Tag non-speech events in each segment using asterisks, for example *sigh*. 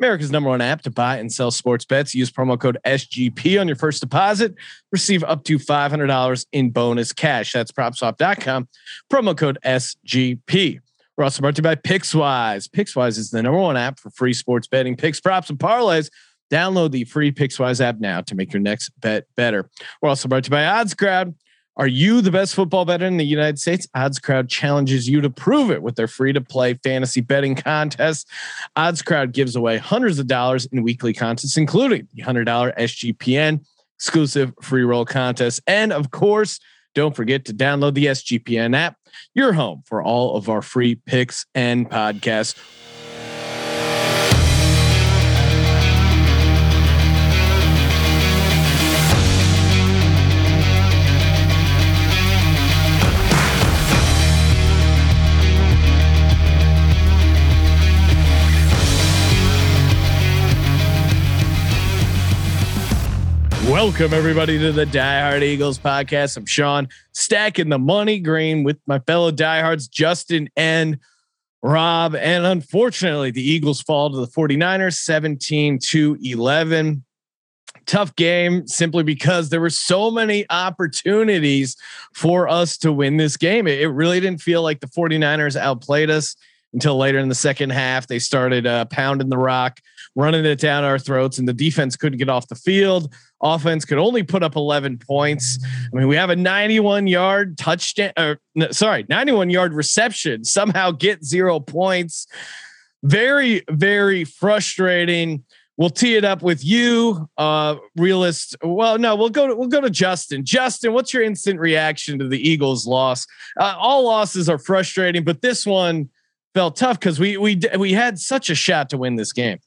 America's number one app to buy and sell sports bets. Use promo code SGP on your first deposit. Receive up to $500 in bonus cash. That's propswap.com. Promo code SGP. We're also brought to you by Pickswise. Pickswise is the number one app for free sports betting, picks, props, and parlays. Download the free Pickswise app now to make your next bet better. We're also brought to you by Odds Crowd. Are you the best football bettor in the United States? Odds Crowd challenges you to prove it with their free to play fantasy betting contest. Odds Crowd gives away hundreds of dollars in weekly contests, including the $100 SGPN exclusive free roll contest. And of course, don't forget to download the SGPN app, your home for all of our free picks and podcasts. Welcome everybody to the Die Hard Eagles podcast. I'm Sean, stacking the money green with my fellow diehards, Justin and Rob. And unfortunately, the Eagles fall to the 49ers 17 to 11. Tough game simply because there were so many opportunities for us to win this game. It, it really didn't feel like the 49ers outplayed us until later in the second half. They started uh, pounding the rock, running it down our throats, and the defense couldn't get off the field. Offense could only put up 11 points. I mean, we have a 91 yard touchdown, or no, sorry, 91 yard reception, somehow get zero points. Very, very frustrating. We'll tee it up with you, uh, realist. Well, no, we'll go to we'll go to Justin. Justin, what's your instant reaction to the Eagles' loss? Uh, all losses are frustrating, but this one felt tough because we we we had such a shot to win this game.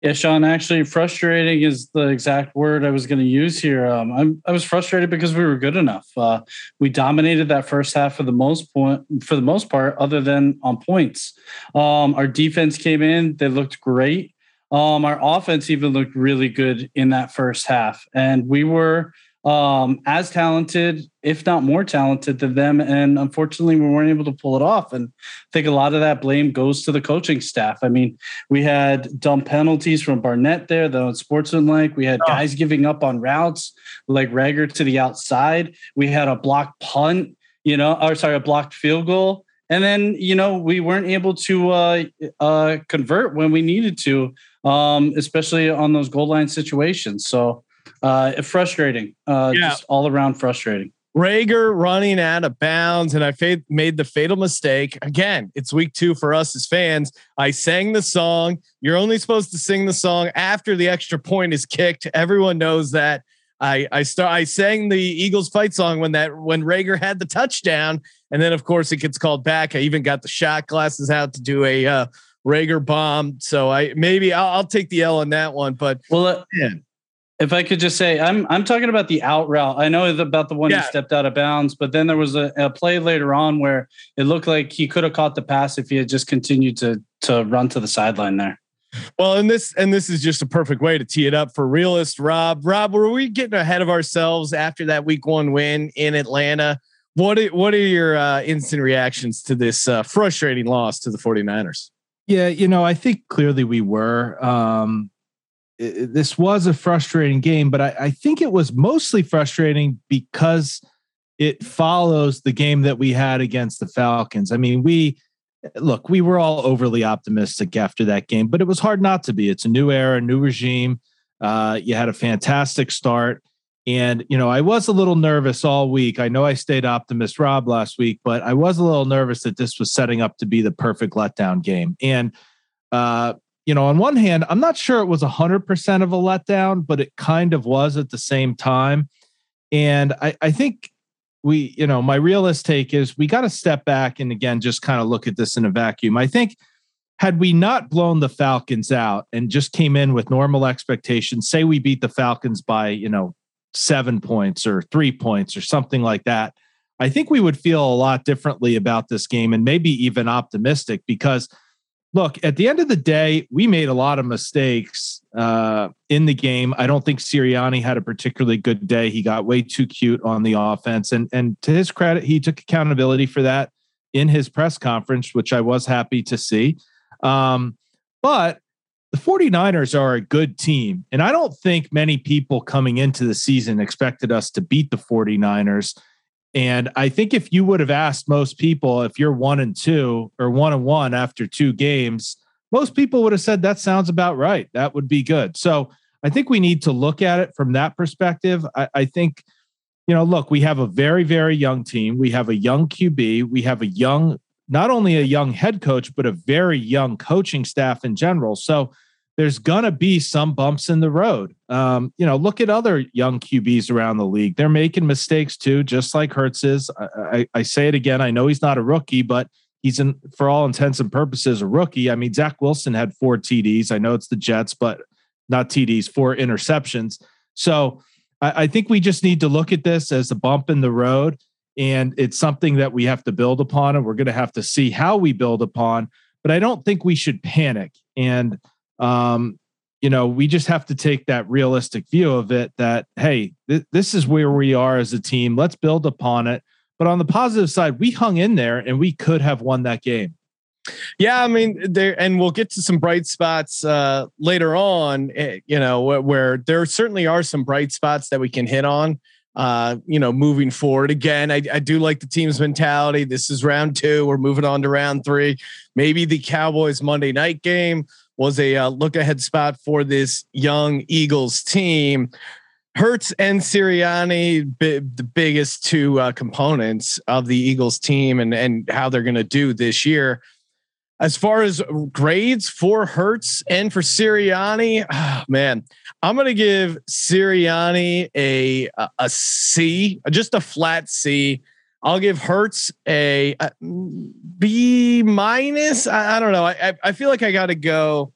Yeah, Sean. Actually, frustrating is the exact word I was going to use here. Um, I'm, I was frustrated because we were good enough. Uh, we dominated that first half for the most point, for the most part, other than on points. Um, our defense came in; they looked great. Um, our offense even looked really good in that first half, and we were um, as talented, if not more talented than them. And unfortunately, we weren't able to pull it off. And I think a lot of that blame goes to the coaching staff. I mean, we had dumb penalties from Barnett there, the sportsmanlike. We had oh. guys giving up on routes like Reagor to the outside. We had a blocked punt, you know, or sorry, a blocked field goal. And then, you know, we weren't able to uh, uh, convert when we needed to, um, especially on those goal line situations. So, uh, frustrating. Uh, yeah. Just all around frustrating. Reagor running out of bounds, and I fa- made the fatal mistake. Again, it's week two for us as fans. I sang the song. You're only supposed to sing the song after the extra point is kicked. Everyone knows that. I I start I sang the Eagles fight song when that when Reagor had the touchdown, and then of course it gets called back. I even got the shot glasses out to do a uh, Reagor bomb. So I maybe I'll, I'll take the L on that one. But well, uh, man, if I could just say, I'm I'm talking about the out route. I know about the one yeah. he stepped out of bounds, but then there was a, a, play later on where it looked like he could have caught the pass if he had just continued to to run to the sideline there. Well, and this and this is just a perfect way to tee it up for realist Rob. Rob, were we getting ahead of ourselves after that week one win in Atlanta? What are, what are your uh, instant reactions to this uh, frustrating loss to the 49ers? Yeah, you know, I think clearly we were. Um, this was a frustrating game, but I, I think it was mostly frustrating because it follows the game that we had against the Falcons. I mean, we look, we were all overly optimistic after that game, but it was hard not to be. It's a new era, a new regime. Uh, you had a fantastic start. And, you know, I was a little nervous all week. I know I stayed optimist Rob last week, but I was a little nervous that this was setting up to be the perfect letdown game. And, uh, you know, on one hand, I'm not sure it was 100% of a letdown, but it kind of was at the same time. And I, I think we, you know, my realist take is we got to step back and again, just kind of look at this in a vacuum. I think had we not blown the Falcons out and just came in with normal expectations, say we beat the Falcons by, you know, seven points or three points or something like that, I think we would feel a lot differently about this game and maybe even optimistic because look, at the end of the day, we made a lot of mistakes uh, in the game. I don't think Sirianni had a particularly good day. He got way too cute on the offense. And, and to his credit, he took accountability for that in his press conference, which I was happy to see. Um, but the 49ers are a good team. And I don't think many people coming into the season expected us to beat the 49ers. And I think if you would have asked most people if you're one and two or one and one after two games, most people would have said that sounds about right. That would be good. So I think we need to look at it from that perspective. I, I think, you know, look, we have a very, very young team. We have a young QB. We have a young not only a young head coach, but a very young coaching staff in general. So there's to be some bumps in the road. Um, you know, look at other young QBs around the league. They're making mistakes too, just like Hurts is. I, I, I say it again. I know he's not a rookie, but he's in, for all intents and purposes, a rookie. I mean, Zach Wilson had four TDs. I know it's the Jets, but not TDs, four interceptions. So I, I think we just need to look at this as a bump in the road and it's something that we have to build upon and we're going to have to see how we build upon but i don't think we should panic and um, you know we just have to take that realistic view of it that hey th- this is where we are as a team let's build upon it but on the positive side we hung in there and we could have won that game yeah, I mean, there, and we'll get to some bright spots uh, later on. Eh, you know, where, where, there certainly are some bright spots that we can hit on uh, you know, moving forward. Again, I, I do like the team's mentality. This is round two. We're moving on to round three. Maybe the Cowboys Monday night game was a uh, look ahead spot for this young Eagles team. Hurts and Sirianni, bi- the biggest two uh, components of the Eagles team and, and how they're going to do this year. As far as grades for Hurts and for Sirianni, oh, man, I'm going to give Sirianni a, a, a C, just a flat C. I'll give Hurts a, a B minus. I, I, don't know. I, I feel like I got to go.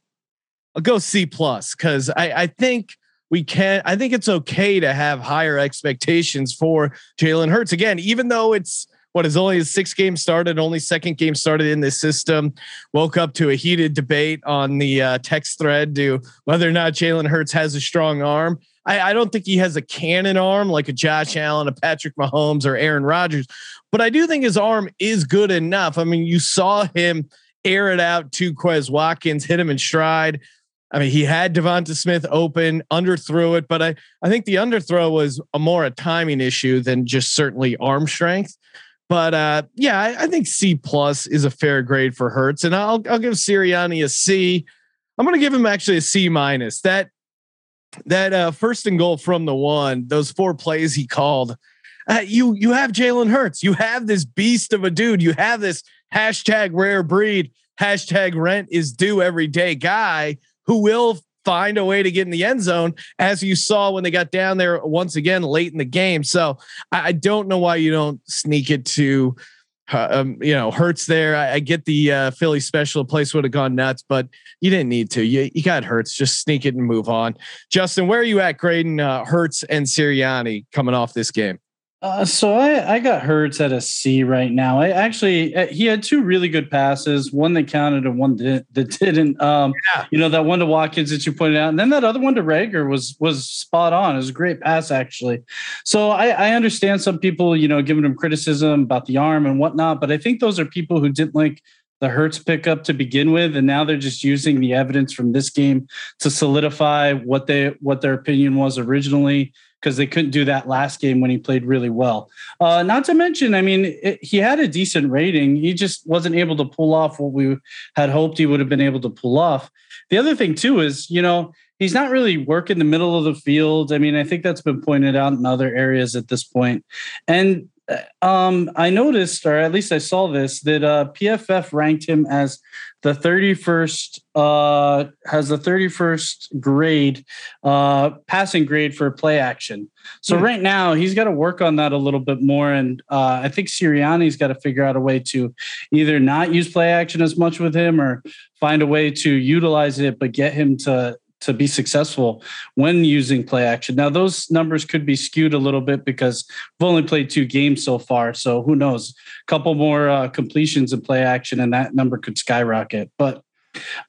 I'll go C plus because I, I think we can. I think it's okay to have higher expectations for Jalen Hurts again, even though it's what is only his sixth game started, only second game started in this system. Woke up to a heated debate on the uh, text thread to whether or not Jalen Hurts has a strong arm. I, I, don't think he has a cannon arm like a Josh Allen, a Patrick Mahomes, or Aaron Rodgers, but I do think his arm is good enough. I mean, you saw him air it out to Quez Watkins, hit him in stride. I mean, he had DeVonta Smith open, underthrew it, but I, I think the underthrow was a more a timing issue than just certainly arm strength. But uh, yeah, I, I, think C plus is a fair grade for Hurts, and I'll I'll give Sirianni a C. I'm going to give him actually a C minus. That that uh, first and goal from the one, those four plays he called. Uh, you you have Jalen Hurts. You have this beast of a dude. You have this hashtag rare breed. Hashtag rent is due every day guy who will find a way to get in the end zone, as you saw when they got down there once again late in the game. So I, I don't know why you don't sneak it to. Uh, um, you know, Hurts there. I, I get the uh, Philly special place would have gone nuts, but you didn't need to. You, you got Hurts. Just sneak it and move on. Justin, where are you at grading uh, Hurts and Sirianni coming off this game? Uh, so I, I got Hurts at a C right now. I actually uh, he had two really good passes, one that counted and one that, that didn't. Um, yeah. you know that one to Watkins that you pointed out, and then that other one to Reagor was was spot on. It was a great pass actually. So I, I understand some people, you know, giving him criticism about the arm and whatnot, but I think those are people who didn't like the Hurts pickup to begin with, and now they're just using the evidence from this game to solidify what they what their opinion was originally because they couldn't do that last game when he played really well. Uh, not to mention, I mean, it, he had a decent rating. He just wasn't able to pull off what we had hoped he would have been able to pull off. The other thing, too, is, you know, he's not really working the middle of the field. I mean, I think that's been pointed out in other areas at this point. And um, I noticed, or at least I saw this, that uh, PFF ranked him as the 31st, uh, has the 31st grade, uh, passing grade for play action. So hmm. right now he's got to work on that a little bit more. And uh, I think Sirianni's got to figure out a way to either not use play action as much with him or find a way to utilize it, but get him to to be successful when using play action. Now, those numbers could be skewed a little bit because we've only played two games so far. So who knows? A couple more uh, completions in play action, and that number could skyrocket. But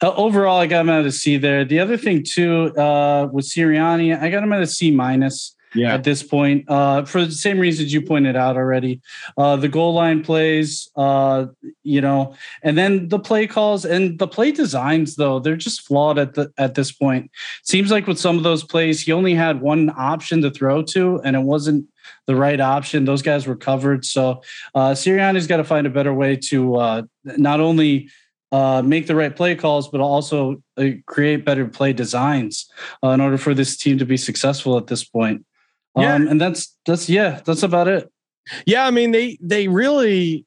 uh, overall, I got him at C there. The other thing too uh, with Sirianni, I got him at a C minus yeah. at this point uh, for the same reasons you pointed out already. Uh, the goal line plays, uh, you know, and then the play calls and the play designs, though they're just flawed at the at this point. Seems like with some of those plays, he only had one option to throw to, and it wasn't the right option. Those guys were covered. So uh, Sirianni's got to find a better way to uh, not only uh, make the right play calls, but also uh, create better play designs uh, in order for this team to be successful at this point. Yeah. Um, and that's that's yeah, that's about it. Yeah, I mean they they really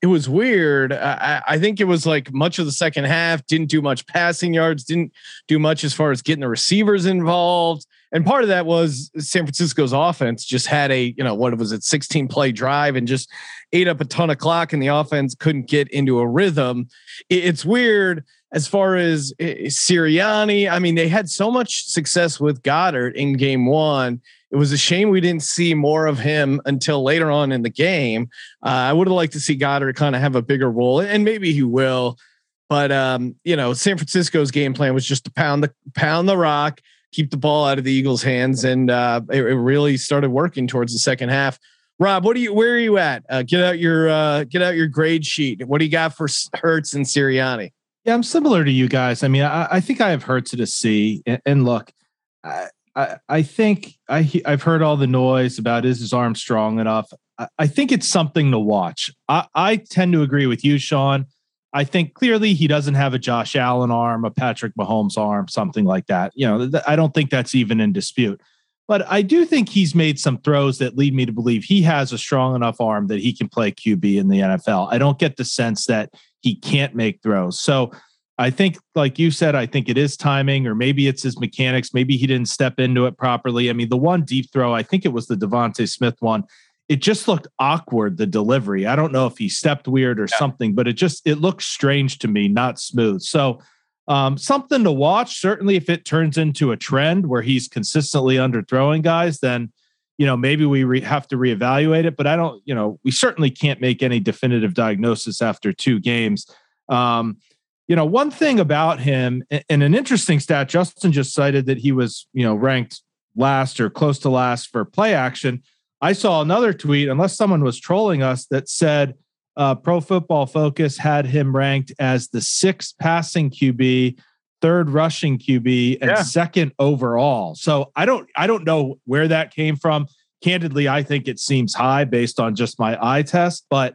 it was weird. I, I think it was like much of the second half didn't do much passing yards, didn't do much as far as getting the receivers involved. And part of that was San Francisco's offense just had a, you know, what was it, 16 play drive and just ate up a ton of clock and the offense couldn't get into a rhythm. It's weird as far as eh, Sirianni. I mean, they had so much success with Goedert in game one it was a shame we didn't see more of him until later on in the game. Uh, I would have liked to see Goedert kind of have a bigger role, and maybe he will. But um, you know, San Francisco's game plan was just to pound the pound the rock, keep the ball out of the Eagles' hands, and uh, it, it, really started working towards the second half. Rob, what do you? Where are you at? Uh, get out your uh, get out your grade sheet. What do you got for Hurts and Sirianni? Yeah, I'm similar to you guys. I mean, I, I think I have Hurts at a C. And, and look, I, I, I think I I've heard all the noise about is his arm strong enough. I, I think it's something to watch. I, I tend to agree with you, Sean. I think clearly he doesn't have a Josh Allen arm, a Patrick Mahomes arm, something like that. You know, th- I don't think that's even in dispute. But I do think he's made some throws that lead me to believe he has a strong enough arm that he can play QB in the NFL. I don't get the sense that he can't make throws. So I think, like you said, I think it is timing, or maybe it's his mechanics. Maybe he didn't step into it properly. I mean, the one deep throw, I think it was the DeVonta Smith one. It just looked awkward. The delivery. I don't know if he stepped weird or yeah. something, but it just it looked strange to me, not smooth. So, um, something to watch. Certainly, if it turns into a trend where he's consistently underthrowing guys, then you know maybe we re- have to reevaluate it. But I don't. You know, we certainly can't make any definitive diagnosis after two games. Um, you know, one thing about him and an interesting stat, Justin just cited that he was, you know, ranked last or close to last for play action. I saw another tweet, unless someone was trolling us, that said uh, Pro Football Focus had him ranked as the sixth passing QB, third rushing QB, and yeah. second overall. So I don't, I don't know where that came from. Candidly, I think it seems high based on just my eye test, but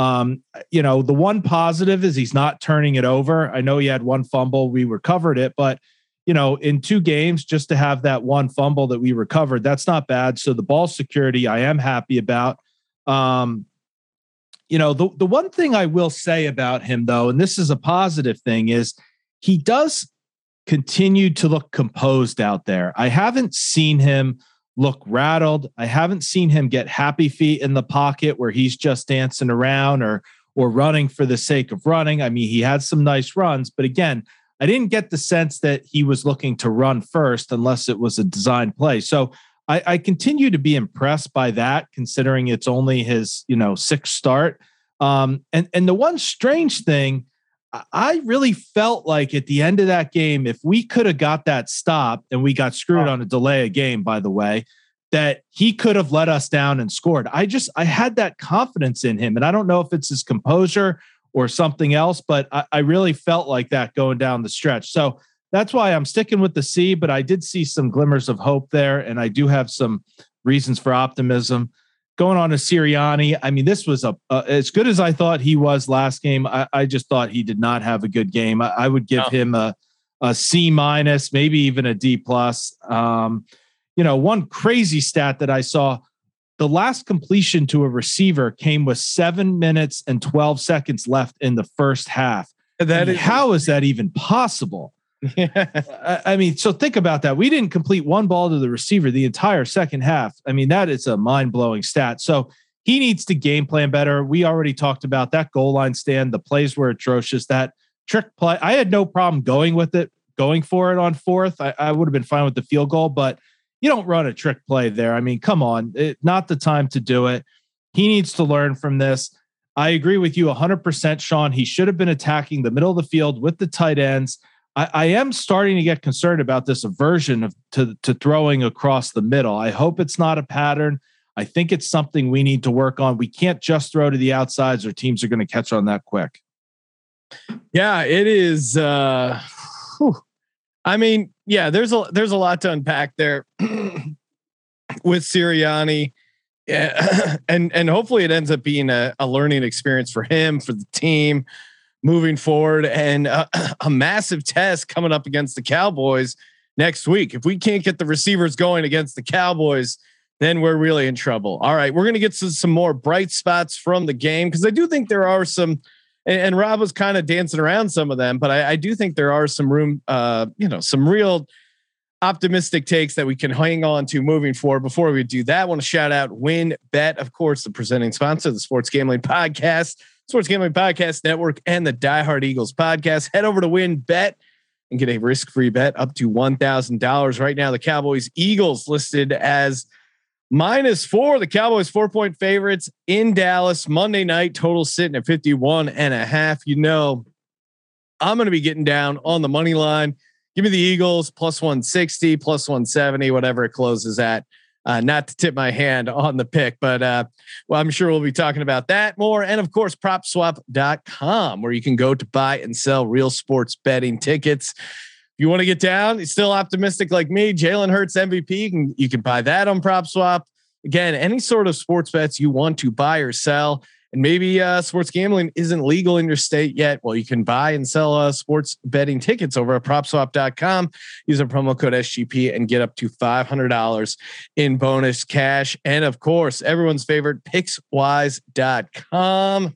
um, you know, the one positive is he's not turning it over. I know he had one fumble, we recovered it, but you know, in two games, just to have that one fumble that we recovered, that's not bad. So the ball security, I am happy about. Um, you know, the, the one thing I will say about him, though, and this is a positive thing, is he does continue to look composed out there. I haven't seen him look rattled. I haven't seen him get happy feet in the pocket where he's just dancing around or or running for the sake of running. I mean, he had some nice runs, but again, I didn't get the sense that he was looking to run first unless it was a design play. So I, I continue to be impressed by that, considering it's only his, you know, sixth start. Um, and and the one strange thing I really felt like at the end of that game, if we could have got that stop and we got screwed oh. on a delay of game, by the way, that he could have let us down and scored. I just I had that confidence in him. And I don't know if it's his composure or something else, but I, I really felt like that going down the stretch. So that's why I'm sticking with the C, but I did see some glimmers of hope there, and I do have some reasons for optimism going on to Sirianni. I mean, this was a as good as I thought he was last game. I, I just thought he did not have a good game. I, I would give no. him a a C minus, maybe even a D plus. Um, you know, one crazy stat that I saw: the last completion to a receiver came with seven minutes and 12 seconds left in the first half. That I mean, is, how is that even possible? *laughs* I mean, so think about that. We didn't complete one ball to the receiver the entire second half. I mean, that is a mind blowing stat. So he needs to game plan better. We already talked about that goal line stand. The plays were atrocious. That trick play, I had no problem going with it, going for it on fourth. I, I would have been fine with the field goal, but you don't run a trick play there. I mean, come on, it, not the time to do it. He needs to learn from this. I agree with you 100%, Sean. He should have been attacking the middle of the field with the tight ends. I, I am starting to get concerned about this aversion of to, to throwing across the middle. I hope it's not a pattern. I think it's something we need to work on. We can't just throw to the outsides or teams are going to catch on that quick. Yeah, it is. Uh, I mean, yeah, there's a there's a lot to unpack there *clears throat* with Sirianni. Yeah, *clears throat* and and hopefully it ends up being a, a learning experience for him, for the team, moving forward, and a, *clears throat* a massive test coming up against the Cowboys next week. If we can't get the receivers going against the Cowboys, then we're really in trouble. All right, we're going to get to some more bright spots from the game because I do think there are some and, and Rob was kind of dancing around some of them, but I, I do think there are some room, uh, you know, some real optimistic takes that we can hang on to moving forward. Before we do that, I want to shout out Win Bet, of course, the presenting sponsor of the Sports Gambling Podcast, Sports Gambling Podcast Network, and the Die Hard Eagles podcast. Head over to WynnBET and get a risk-free bet up to one thousand dollars. Right now, the Cowboys Eagles listed as minus four. The Cowboys four point favorites in Dallas Monday night. Total sitting at 51 and a half. You know, I'm going to be getting down on the money line. Give me the Eagles plus 160, plus 170, whatever it closes at. Uh, not to tip my hand on the pick, but uh, well, I'm sure we'll be talking about that more. And of course, propswap.com, where you can go to buy and sell real sports betting tickets If you want to get down, still optimistic like me. Jalen Hurts MVP. You can, you can buy that on PropSwap. Again, any sort of sports bets you want to buy or sell, and maybe uh, sports gambling isn't legal in your state yet. Well, you can buy and sell uh, sports betting tickets over at propswap.com. Use a promo code SGP and get up to $500 in bonus cash. And of course, everyone's favorite, pickswise.com.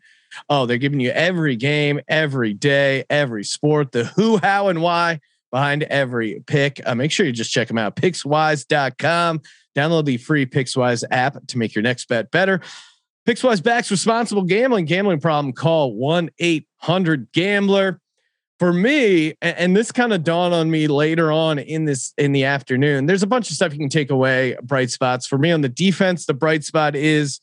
Oh, they're giving you every game, every day, every sport, the who, how, and why behind every pick. Uh, make sure you just check them out. Pickswise.com. Download the free Pickswise app to make your next bet better. Pickswise backs responsible gambling. Gambling problem? Call one eight hundred Gambler. For me, and this kind of dawned on me later on in this in the afternoon. There's a bunch of stuff you can take away. Bright spots for me on the defense. The bright spot is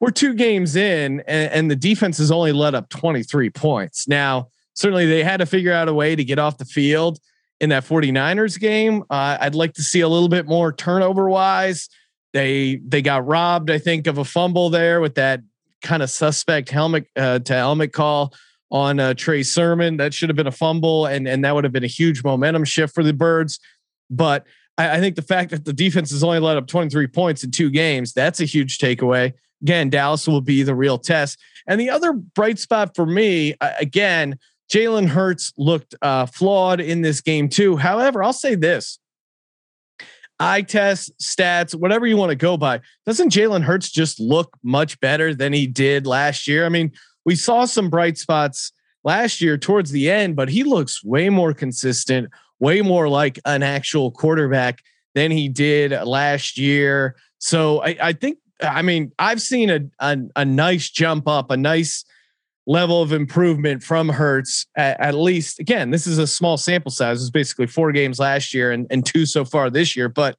we're two games in, and, and the defense has only let up 23 points. Now, certainly they had to figure out a way to get off the field in that 49ers game. Uh, I'd like to see a little bit more turnover wise. They they got robbed, I think, of a fumble there with that kind of suspect helmet uh, to helmet call on uh, Trey Sermon. That should have been a fumble, and and that would have been a huge momentum shift for the Birds. But I, I think the fact that the defense has only let up 23 points in two games, that's a huge takeaway. Again, Dallas will be the real test. And the other bright spot for me, again, Jalen Hurts looked uh, flawed in this game too. However, I'll say this: eye test, stats, whatever you want to go by, doesn't Jalen Hurts just look much better than he did last year? I mean, we saw some bright spots last year towards the end, but he looks way more consistent, way more like an actual quarterback than he did last year. So I, I think, I mean, I've seen a, a, a nice jump up, a nice level of improvement from Hurts at, at, least again, this is a small sample size. It's basically four games last year and, and two so far this year. But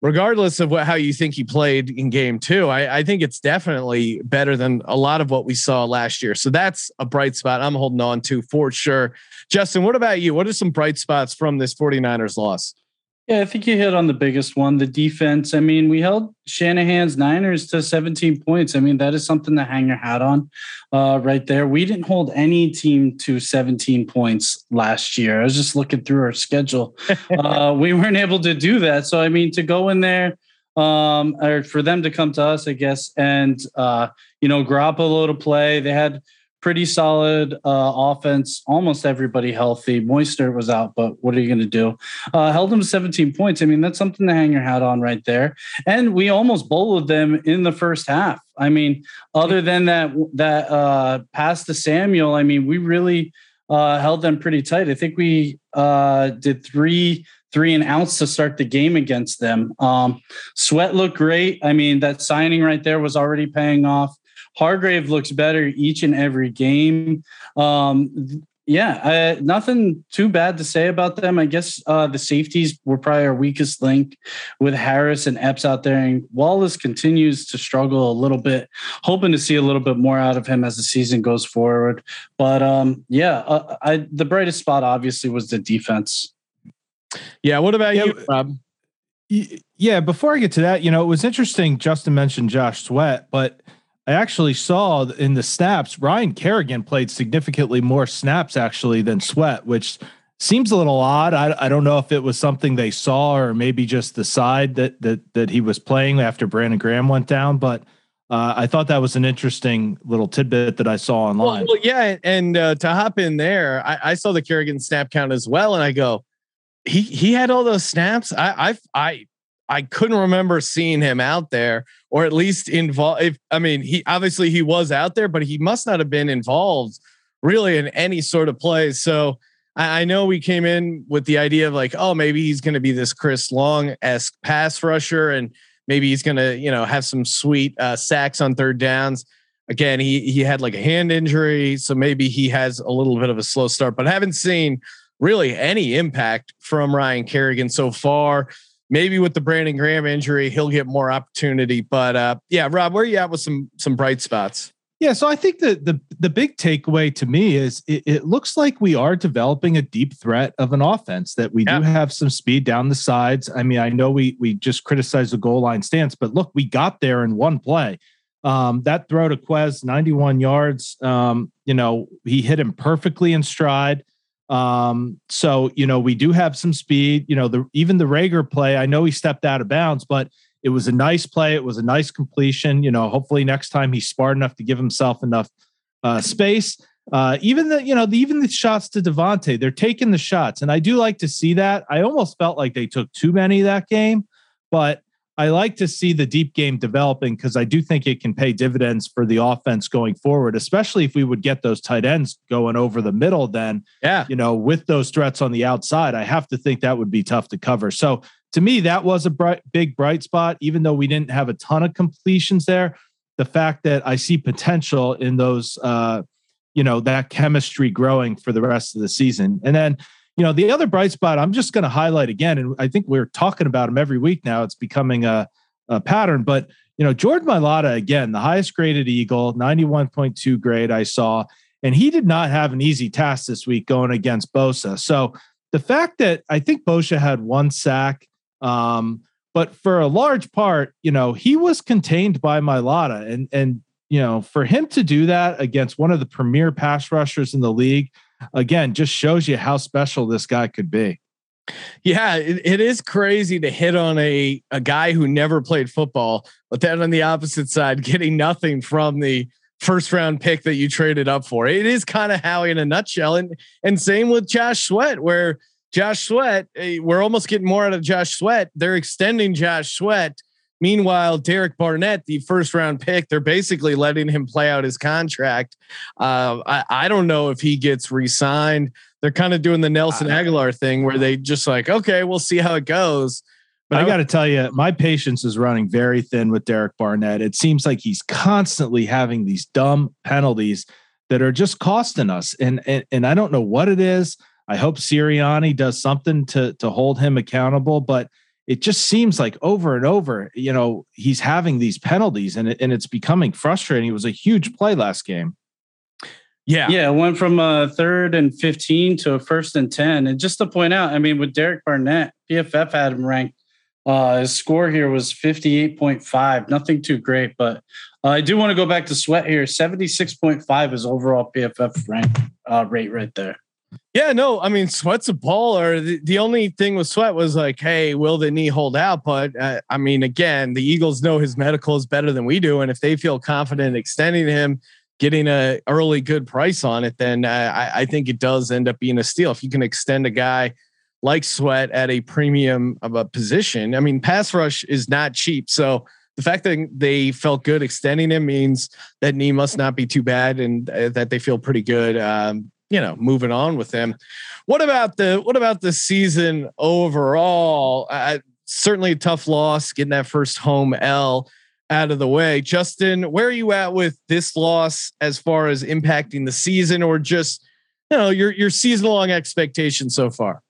regardless of what how you think he played in game two, I, I think it's definitely better than a lot of what we saw last year. So that's a bright spot I'm holding on to for sure. Justin, what about you? What are some bright spots from this 49ers loss? Yeah, I think you hit on the biggest one, the defense. I mean, we held Shanahan's Niners to 17 points. I mean, that is something to hang your hat on uh, right there. We didn't hold any team to 17 points last year. I was just looking through our schedule. *laughs* uh, we weren't able to do that. So, I mean, to go in there, um, or for them to come to us, I guess, and, uh, you know, Garoppolo to play, they had pretty solid uh, offense. Almost everybody healthy. Mostert was out, but what are you going to do? Uh, held them 17 points. I mean, that's something to hang your hat on right there. And we almost bowled them in the first half. I mean, other than that that uh, pass to Samuel, I mean, we really uh, held them pretty tight. I think we uh, did three three and outs to start the game against them. Um, Sweat looked great. I mean, that signing right there was already paying off. Hargrave looks better each and every game. Um, yeah, uh, nothing too bad to say about them. I guess uh, the safeties were probably our weakest link with Harris and Epps out there. And Wallace continues to struggle a little bit, hoping to see a little bit more out of him as the season goes forward. But um, yeah, uh, I, the brightest spot obviously was the defense. Yeah. What about yeah, you, Rob? Yeah. Before I get to that, you know, it was interesting. Justin mentioned Josh Sweat, but I actually saw in the snaps, Ryan Kerrigan played significantly more snaps actually than Sweat, which seems a little odd. I, I don't know if it was something they saw or maybe just the side that that that he was playing after Brandon Graham went down, but uh, I thought that was an interesting little tidbit that I saw online. Well, well yeah, and uh, to hop in there, I, I, saw the Kerrigan snap count as well, and I go, he he had all those snaps. I I I I couldn't remember seeing him out there or at least involved. If I mean, he obviously he was out there, but he must not have been involved really in any sort of play. So I, I know we came in with the idea of like, oh, maybe he's going to be this Chris Long esque pass rusher, and maybe he's going to you know have some sweet uh, sacks on third downs. Again, he he had like a hand injury, so maybe he has a little bit of a slow start, but I haven't seen really any impact from Ryan Kerrigan so far maybe with the Brandon Graham injury, he'll get more opportunity. But uh, yeah, Rob, where are you at with some some bright spots? Yeah, so I think the the the big takeaway to me is it, it looks like we are developing a deep threat of an offense that we yeah. do have some speed down the sides. I mean, I know we we just criticized the goal line stance, but look, we got there in one play. Um, that throw to Quez, 91 yards. Um, you know, he hit him perfectly in stride. Um, so you know, we do have some speed. You know, the even the Reagor play, I know he stepped out of bounds, but it was a nice play. It was a nice completion. You know, hopefully next time he's smart enough to give himself enough uh, space. Uh, even the you know the, even the shots to DeVonta, they're taking the shots, and I do like to see that. I almost felt like they took too many that game, but I like to see the deep game developing because I do think it can pay dividends for the offense going forward, especially if we would get those tight ends going over the middle. Then, yeah, you know, with those threats on the outside, I have to think that would be tough to cover. So to me, that was a bright, big bright spot, even though we didn't have a ton of completions there. The fact that I see potential in those, uh, you know, that chemistry growing for the rest of the season, and then you know, the other bright spot I'm just going to highlight again, and I think we're talking about him every week now. It's becoming a, a pattern, but you know, Jordan Mailata again, the highest graded Eagle, 91.2 grade I saw, and he did not have an easy task this week going against Bosa. So the fact that I think Bosa had one sack, um, but for a large part, you know, he was contained by Mailata, and and you know, for him to do that against one of the premier pass rushers in the league again, just shows you how special this guy could be. Yeah, it, it is crazy to hit on a a guy who never played football, but then on the opposite side, *laughs* getting nothing from the first round pick that you traded up for. It is kind of Howie in a nutshell, and and same with Josh Sweat, where Josh Sweat, eh, we're almost getting more out of Josh Sweat. They're extending Josh Sweat Meanwhile, Derek Barnett, the first round pick, they're basically letting him play out his contract. Uh, I, I, don't know if he gets re signed. They're kind of doing the Nelson Agholor thing where they just like, okay, we'll see how it goes. But I, I got to tell you, my patience is running very thin with Derek Barnett. It seems like he's constantly having these dumb penalties that are just costing us. And, and, and I don't know what it is. I hope Sirianni does something to, to hold him accountable, but it just seems like over and over, you know, he's having these penalties and, it, and it's becoming frustrating. It was a huge play last game. Yeah. Yeah. It went from a third and 15 to a first and 10. And just to point out, I mean, with Derek Barnett, PFF had him ranked. Uh, his score here was 58.5, nothing too great, but uh, I do want to go back to Sweat here. 76.5 is overall PFF rank uh, rate right there. Yeah, no, I mean, Sweat's a baller. The, the only thing with Sweat was like, hey, will the knee hold out? But uh, I mean, again, the Eagles know his medical is better than we do. And if they feel confident extending him, getting a early good price on it, then uh, I, I think it does end up being a steal. If you can extend a guy like Sweat at a premium of a position, I mean, pass rush is not cheap. So the fact that they felt good extending him means that knee must not be too bad and uh, that they feel pretty good. Um, you know, moving on with him. What about the what about the season overall? Uh, certainly a tough loss getting that first home L out of the way. Justin, where are you at with this loss as far as impacting the season or just, you know, your your season long expectations so far?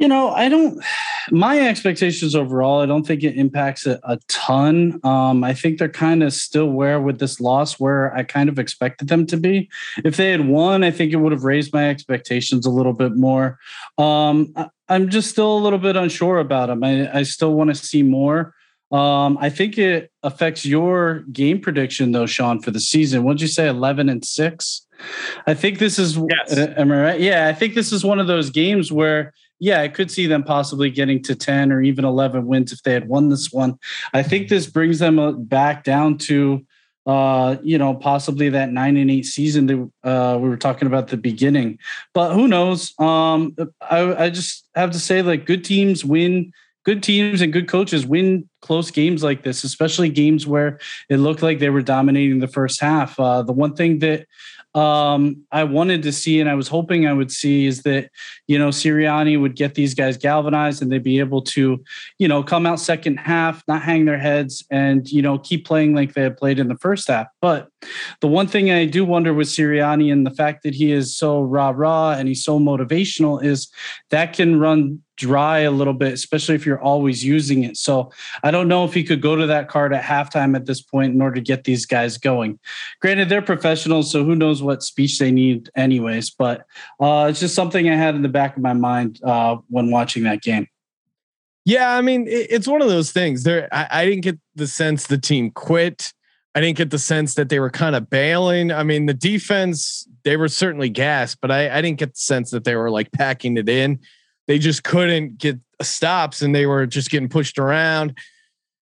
You know, I don't. My expectations overall, I don't think it impacts it a ton. Um, I think they're kind of still where with this loss where I kind of expected them to be. If they had won, I think it would have raised my expectations a little bit more. Um, I, I'm just still a little bit unsure about them. I, I still want to see more. Um, I think it affects your game prediction though, Sean, for the season. What'd you say, eleven and six? I think this is. Yes. Am I right? Yeah, I think this is one of those games where yeah, I could see them possibly getting to 10 or even 11 wins if they had won this one. I think this brings them uh, back down to, uh, you know, possibly that nine and eight season that uh, we were talking about the beginning. But who knows? Um, I, I just have to say, like, good teams win. Good teams and good coaches win close games like this, especially games where it looked like they were dominating the first half. Uh, the one thing that um, I wanted to see and I was hoping I would see is that, you know, Sirianni would get these guys galvanized and they'd be able to, you know, come out second half, not hang their heads and, you know, keep playing like they had played in the first half. But the one thing I do wonder with Sirianni and the fact that he is so rah rah and he's so motivational is that can run dry a little bit, especially if you're always using it. So I don't know if he could go to that card at halftime at this point in order to get these guys going. Granted, they're professionals, so who knows what speech they need, anyways. But uh, it's just something I had in the back of my mind uh, when watching that game. Yeah, I mean, it's one of those things. There, I, I didn't get the sense the team quit. I didn't get the sense that they were kind of bailing. I mean, the defense, they were certainly gassed, but I, I didn't get the sense that they were like packing it in they just couldn't get stops and they were just getting pushed around.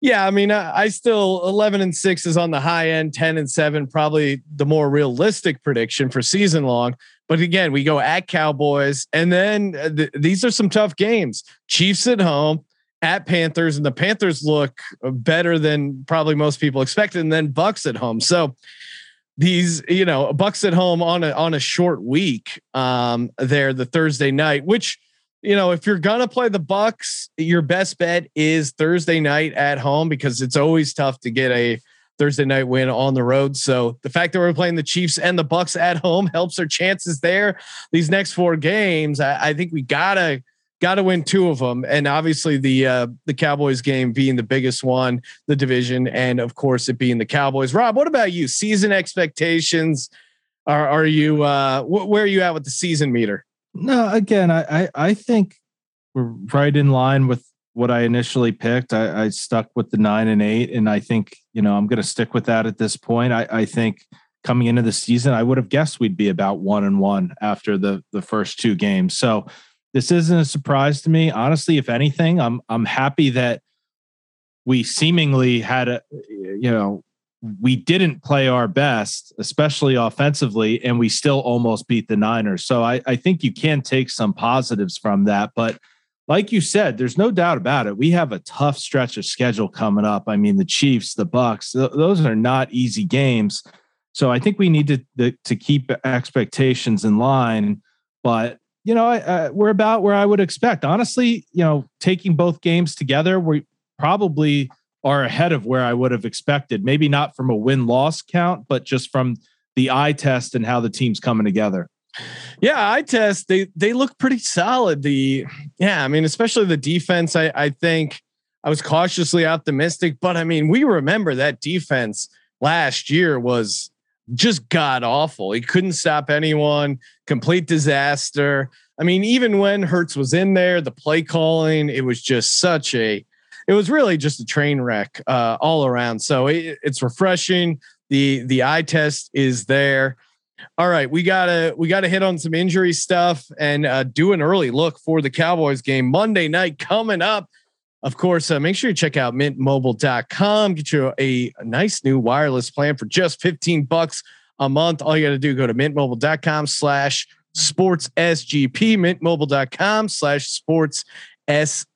Yeah, I mean, I, I, still 11 and 6 is on the high end, 10 and 7 probably the more realistic prediction for season long. But again, we go at Cowboys and then uh, th- these are some tough games. Chiefs at home, at Panthers and the Panthers look better than probably most people expected and then Bucks at home. So these, you know, Bucks at home on a on a short week um there the Thursday night, which you know, if you're gonna play the Bucks, your best bet is Thursday night at home because it's always tough to get a Thursday night win on the road. So the fact that we're playing the Chiefs and the Bucks at home *laughs* helps our chances there. These next four games, I, I think we gotta gotta win two of them, and obviously the uh, the Cowboys game being the biggest one, the division, and of course it being the Cowboys. Rob, what about you? Season expectations? Are are you uh, wh- where are you at with the season meter? No, again, I, I, I think we're right in line with what I initially picked. I, I stuck with the nine and eight, and I think you know I'm going to stick with that at this point. I, I think coming into the season, I would have guessed we'd be about one and one after the the first two games. So this isn't a surprise to me, honestly. If anything, I'm I'm happy that we seemingly had a you know we didn't play our best, especially offensively, and we still almost beat the Niners. So I, I think you can take some positives from that. But like you said, there's no doubt about it. We have a tough stretch of schedule coming up. I mean, the Chiefs, the Bucks, th- those are not easy games. So I think we need to to, to keep expectations in line. But you know, I, I, we're about where I would expect. Honestly, you know, taking both games together, we probably are ahead of where I would have expected. Maybe not from a win loss count, but just from the eye test and how the team's coming together. Yeah, eye test they they look pretty solid. The yeah, I mean, especially the defense. I I think I was cautiously optimistic, but I mean, we remember that defense last year was just god awful. He couldn't stop anyone. Complete disaster. I mean, even when Hurts was in there, the play calling, it was just such a it was really just a train wreck uh, all around. So it, it's refreshing. The the eye test is there. All right, we gotta we gotta hit on some injury stuff and uh, do an early look for the Cowboys game Monday night coming up. Of course, uh, make sure you check out mintmobile.com. Get you a, a nice new wireless plan for just 15 bucks a month. All you got to do, go to mintmobile.com slash sports SGP, mintmobile.com slash sports SGP.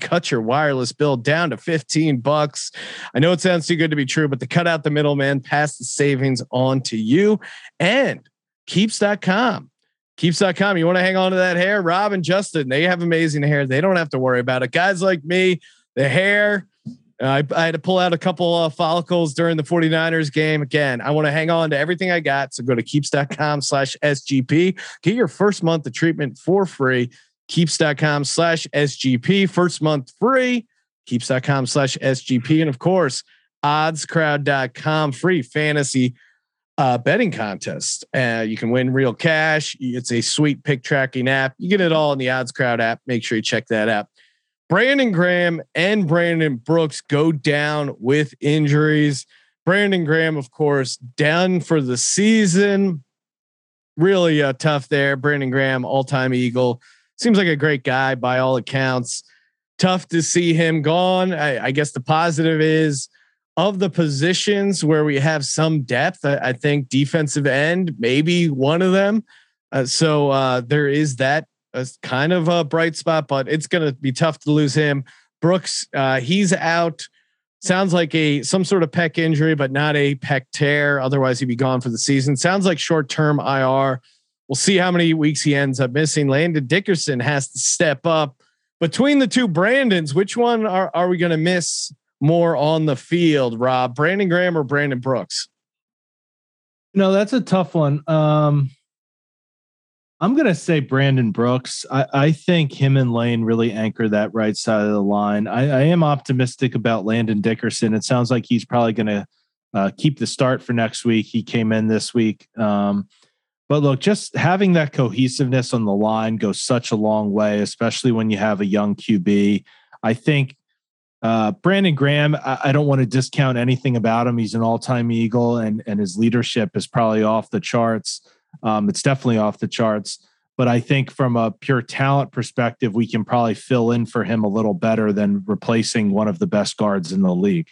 Cut your wireless bill down to 15 bucks. I know it sounds too good to be true, but to cut out the middleman, pass the savings on to you and keeps.com. Keeps.com. You want to hang on to that hair? Rob and Justin, they have amazing hair. They don't have to worry about it. Guys like me, the hair, uh, I, I, had to pull out a couple of follicles during the 49ers game. Again, I want to hang on to everything I got. So go to keeps.com slash SGP. Get your first month of treatment for free. Keeps.com slash SGP. First month free. Keeps.com slash SGP. And of course, oddscrowd.com free fantasy uh, betting contest. Uh, you can win real cash. It's a sweet pick tracking app. You get it all in the Odds Crowd app. Make sure you check that out. Brandon Graham and Brandon Brooks go down with injuries. Brandon Graham, of course, down for the season. Really uh, tough there. Brandon Graham, all time Eagle. Seems like a great guy by all accounts. Tough to see him gone. I, I guess the positive is of the positions where we have some depth, I, I think defensive end, maybe one of them. Uh, so uh, there is that kind of a bright spot, but it's going to be tough to lose him. Brooks, uh, he's out. Sounds like a some sort of pec injury, but not a pec tear. Otherwise, he'd be gone for the season. Sounds like short term IR. We'll see how many weeks he ends up missing. Landon Dickerson has to step up. Between the two Brandons, which one are, are we going to miss more on the field, Rob? Brandon Graham or Brandon Brooks? No, that's a tough one. Um, I'm going to say Brandon Brooks. I, I, think him and Lane really anchor that right side of the line. I, I am optimistic about Landon Dickerson. It sounds like he's probably going to uh, keep the start for next week. He came in this week. Um, but look, just having that cohesiveness on the line goes such a long way, especially when you have a young QB. I think uh, Brandon Graham, I, I don't want to discount anything about him. He's an all time Eagle, and, and his leadership is probably off the charts. Um, it's definitely off the charts. But I think from a pure talent perspective, we can probably fill in for him a little better than replacing one of the best guards in the league.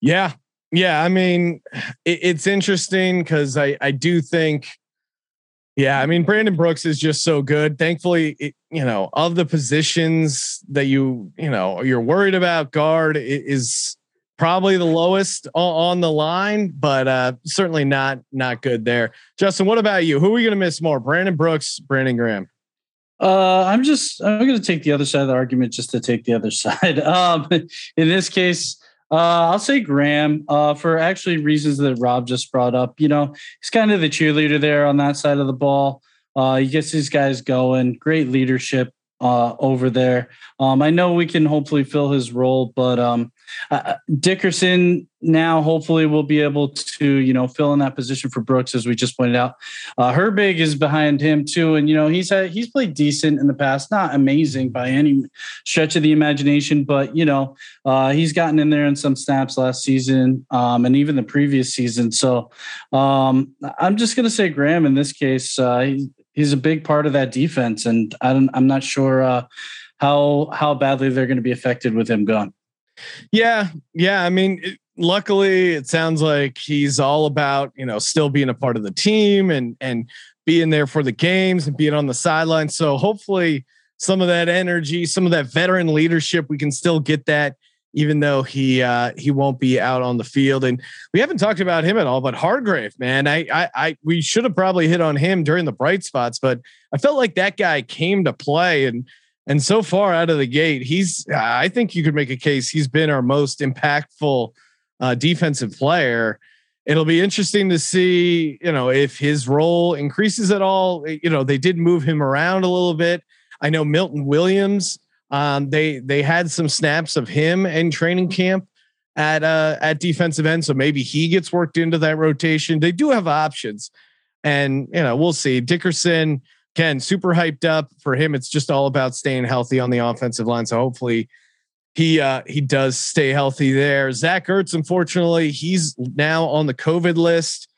Yeah. Yeah. I mean, it, it's interesting because I, I do think, yeah, I mean, Brandon Brooks is just so good. Thankfully, it, you know, of the positions that you, you know, you're worried about, guard is probably the lowest on the line, but uh, certainly not not good there. Justin, what about you? Who are we going to miss more, Brandon Brooks, Brandon Graham? Uh, I'm just I'm going to take the other side of the argument just to take the other *laughs* side. Um, in this case, uh, I'll say Graham uh, for actually reasons that Rob just brought up. You know, he's kind of the cheerleader there on that side of the ball. Uh, he gets these guys going. Great leadership uh, over there. Um, I know we can hopefully fill his role, but um, uh, Dickerson now hopefully will be able to you know fill in that position for Brooks as we just pointed out. Uh, Herbig is behind him too, and you know he's had he's played decent in the past, not amazing by any stretch of the imagination, but you know uh, he's gotten in there in some snaps last season um, and even the previous season. So um, I'm just gonna say Graham in this case. Uh, he, he's a big part of that defense, and I don't, I'm not sure uh, how how badly they're going to be affected with him gone. Yeah, yeah. I mean, it, luckily, it sounds like he's all about you know still being a part of the team and and being there for the games and being on the sideline. So hopefully, some of that energy, some of that veteran leadership, we can still get that even though he uh, he won't be out on the field. And we haven't talked about him at all. But Hargrave, man, I I, I we should have probably hit on him during the bright spots, but I felt like that guy came to play and. And so far out of the gate, he's, I think you could make a case he's been our most impactful uh, defensive player. It'll be interesting to see, you know, if his role increases at all. You know, they did move him around a little bit. I know Milton Williams um, they they had some snaps of him in training camp at uh, at defensive end, so maybe he gets worked into that rotation. They do have options, and you know we'll see. Dickerson, Ken, super hyped up for him. It's just all about staying healthy on the offensive line. So hopefully he uh, he does stay healthy there. Zach Ertz, unfortunately, he's now on the COVID list.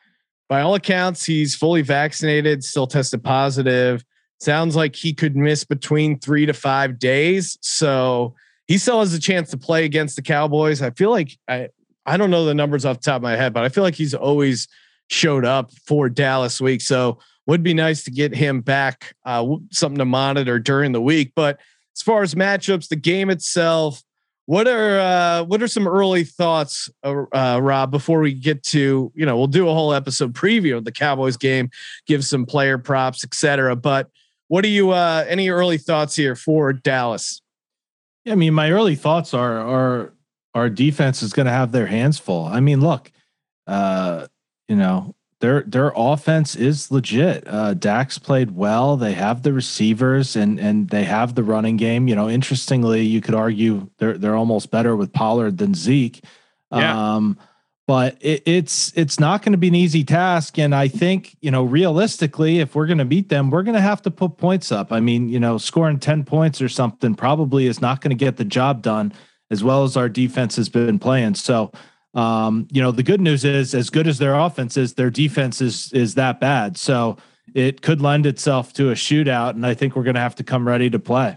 By all accounts, he's fully vaccinated, still tested positive Sounds like he could miss between three to five days. So he still has a chance to play against the Cowboys. I feel like I I don't know the numbers off the top of my head, but I feel like he's always showed up for Dallas week. So would be nice to get him back, uh, something to monitor during the week. But as far as matchups, the game itself, what are uh, what are some early thoughts, uh, uh, Rob? Before we get to you know, we'll do a whole episode preview of the Cowboys game, give some player props, etc. But what are you? Uh, any early thoughts here for Dallas? Yeah, I mean, my early thoughts are are our defense is going to have their hands full. I mean, look, uh, you know, their their offense is legit. Uh, Dax played well. They have the receivers and and they have the running game. You know, interestingly, you could argue they're they're almost better with Pollard than Zeke. Yeah. Um, but it, it's it's not going to be an easy task, and I think you know realistically, if we're going to beat them, we're going to have to put points up. I mean, you know, scoring ten points or something probably is not going to get the job done as well as our defense has been playing. So um, you know, the good news is as good as their offense is, their defense is is that bad. So it could lend itself to a shootout, and I think we're going to have to come ready to play.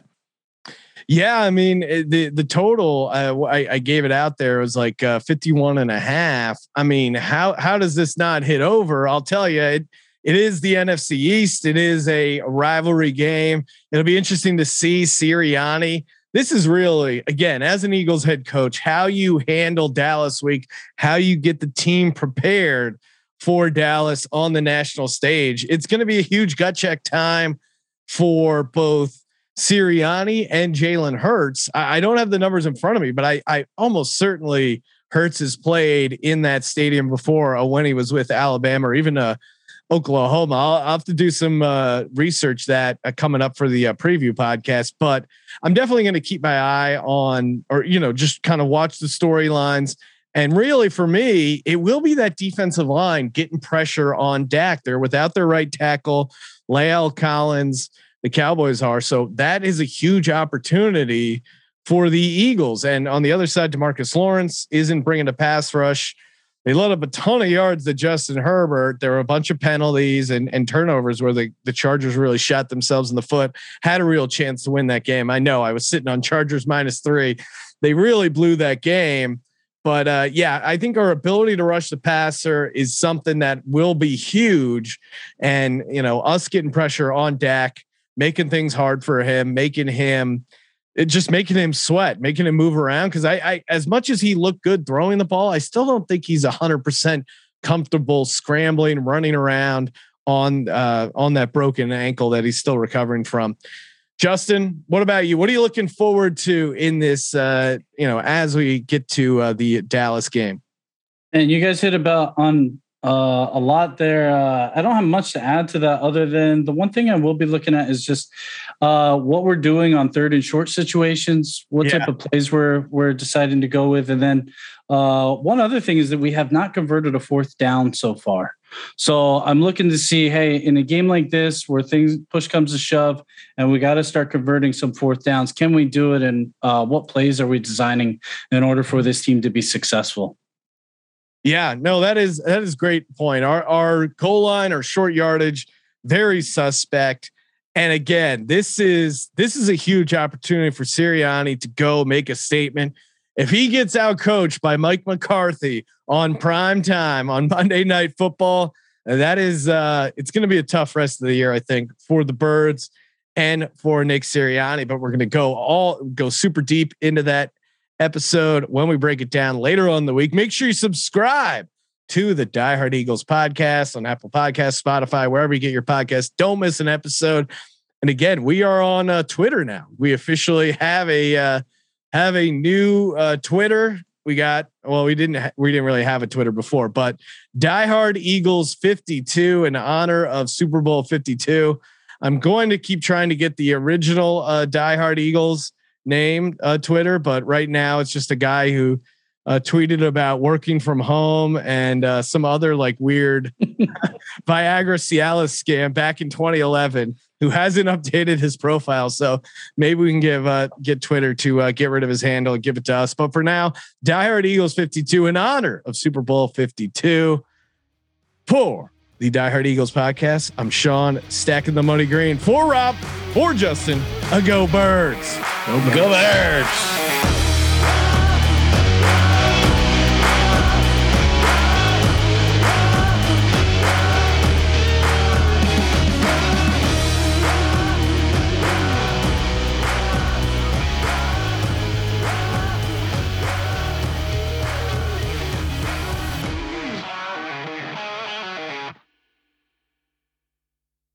Yeah, I mean the the total uh, I, I, gave it out there was like uh, 51 and a half. I mean, how how does this not hit over? I'll tell you, it it is the NFC East. It is a rivalry game. It'll be interesting to see Sirianni this is really again as an Eagles head coach how you handle Dallas week, how you get the team prepared for Dallas on the national stage. It's going to be a huge gut check time for both Sirianni and Jalen Hurts. I, I, don't have the numbers in front of me, but I, I almost certainly Hurts has played in that stadium before uh, when he was with Alabama or even a Oklahoma. I'll, I'll have to do some uh, research that uh, coming up for the uh, preview podcast, but I'm definitely going to keep my eye on, or you know, just kind of watch the storylines. And really, for me, it will be that defensive line getting pressure on Dak. They're without their right tackle, La'el Collins. The Cowboys are so that is a huge opportunity for the Eagles. And on the other side, Demarcus Lawrence isn't bringing a pass rush they let up a ton of yards to Justin Herbert. There were a bunch of penalties and, and turnovers where the, the Chargers really shot themselves in the foot, had a real chance to win that game. I know I was sitting on Chargers minus three. They really blew that game. But uh, yeah, I think our ability to rush the passer is something that will be huge. And, you know, us getting pressure on Dak, making things hard for him, making him – it just making him sweat, making him move around. Cause I, I, as much as he looked good throwing the ball, I still don't think he's a hundred percent comfortable scrambling, running around on, uh, on that broken ankle that he's still recovering from. Justin, what about you? What are you looking forward to in this, uh, you know, as we get to uh, the Dallas game? And you guys hit about on uh, a lot there. Uh, I don't have much to add to that other than the one thing I will be looking at is just uh, what we're doing on third and short situations, what yeah. type of plays we're we're deciding to go with, and then uh, one other thing is that we have not converted a fourth down so far. So I'm looking to see, hey, in a game like this where things push comes to shove, and we got to start converting some fourth downs, can we do it? And uh, what plays are we designing in order for this team to be successful? Yeah, no, that is that is great point. Our our goal line or short yardage very suspect. And again, this is this is a huge opportunity for Sirianni to go make a statement. If he gets out coached by Mike McCarthy on prime time on Monday Night Football, that is uh, it's going to be a tough rest of the year, I think, for the Birds and for Nick Sirianni. But we're going to go all go super deep into that episode when we break it down later on the week. Make sure you subscribe to the Die Hard Eagles podcast on Apple Podcasts, Spotify, wherever you get your podcast. Don't miss an episode. And again, we are on uh, Twitter now. We officially have a uh, have a new uh, Twitter. We got well, we didn't ha- we didn't really have a Twitter before, but Die Hard Eagles 52 in honor of Super Bowl 52. I'm going to keep trying to get the original uh, Die Hard Eagles name uh, Twitter, but right now it's just a guy who uh, tweeted about working from home and uh, some other like weird *laughs* Viagra Cialis scam back in 2011. Who hasn't updated his profile? So maybe we can give uh, get Twitter to uh, get rid of his handle and give it to us. But for now, Die Hard Eagles 52 in honor of Super Bowl 52 for the Die Hard Eagles podcast. I'm Sean, stacking the money green for Rob, for Justin. A go birds. Go Go birds.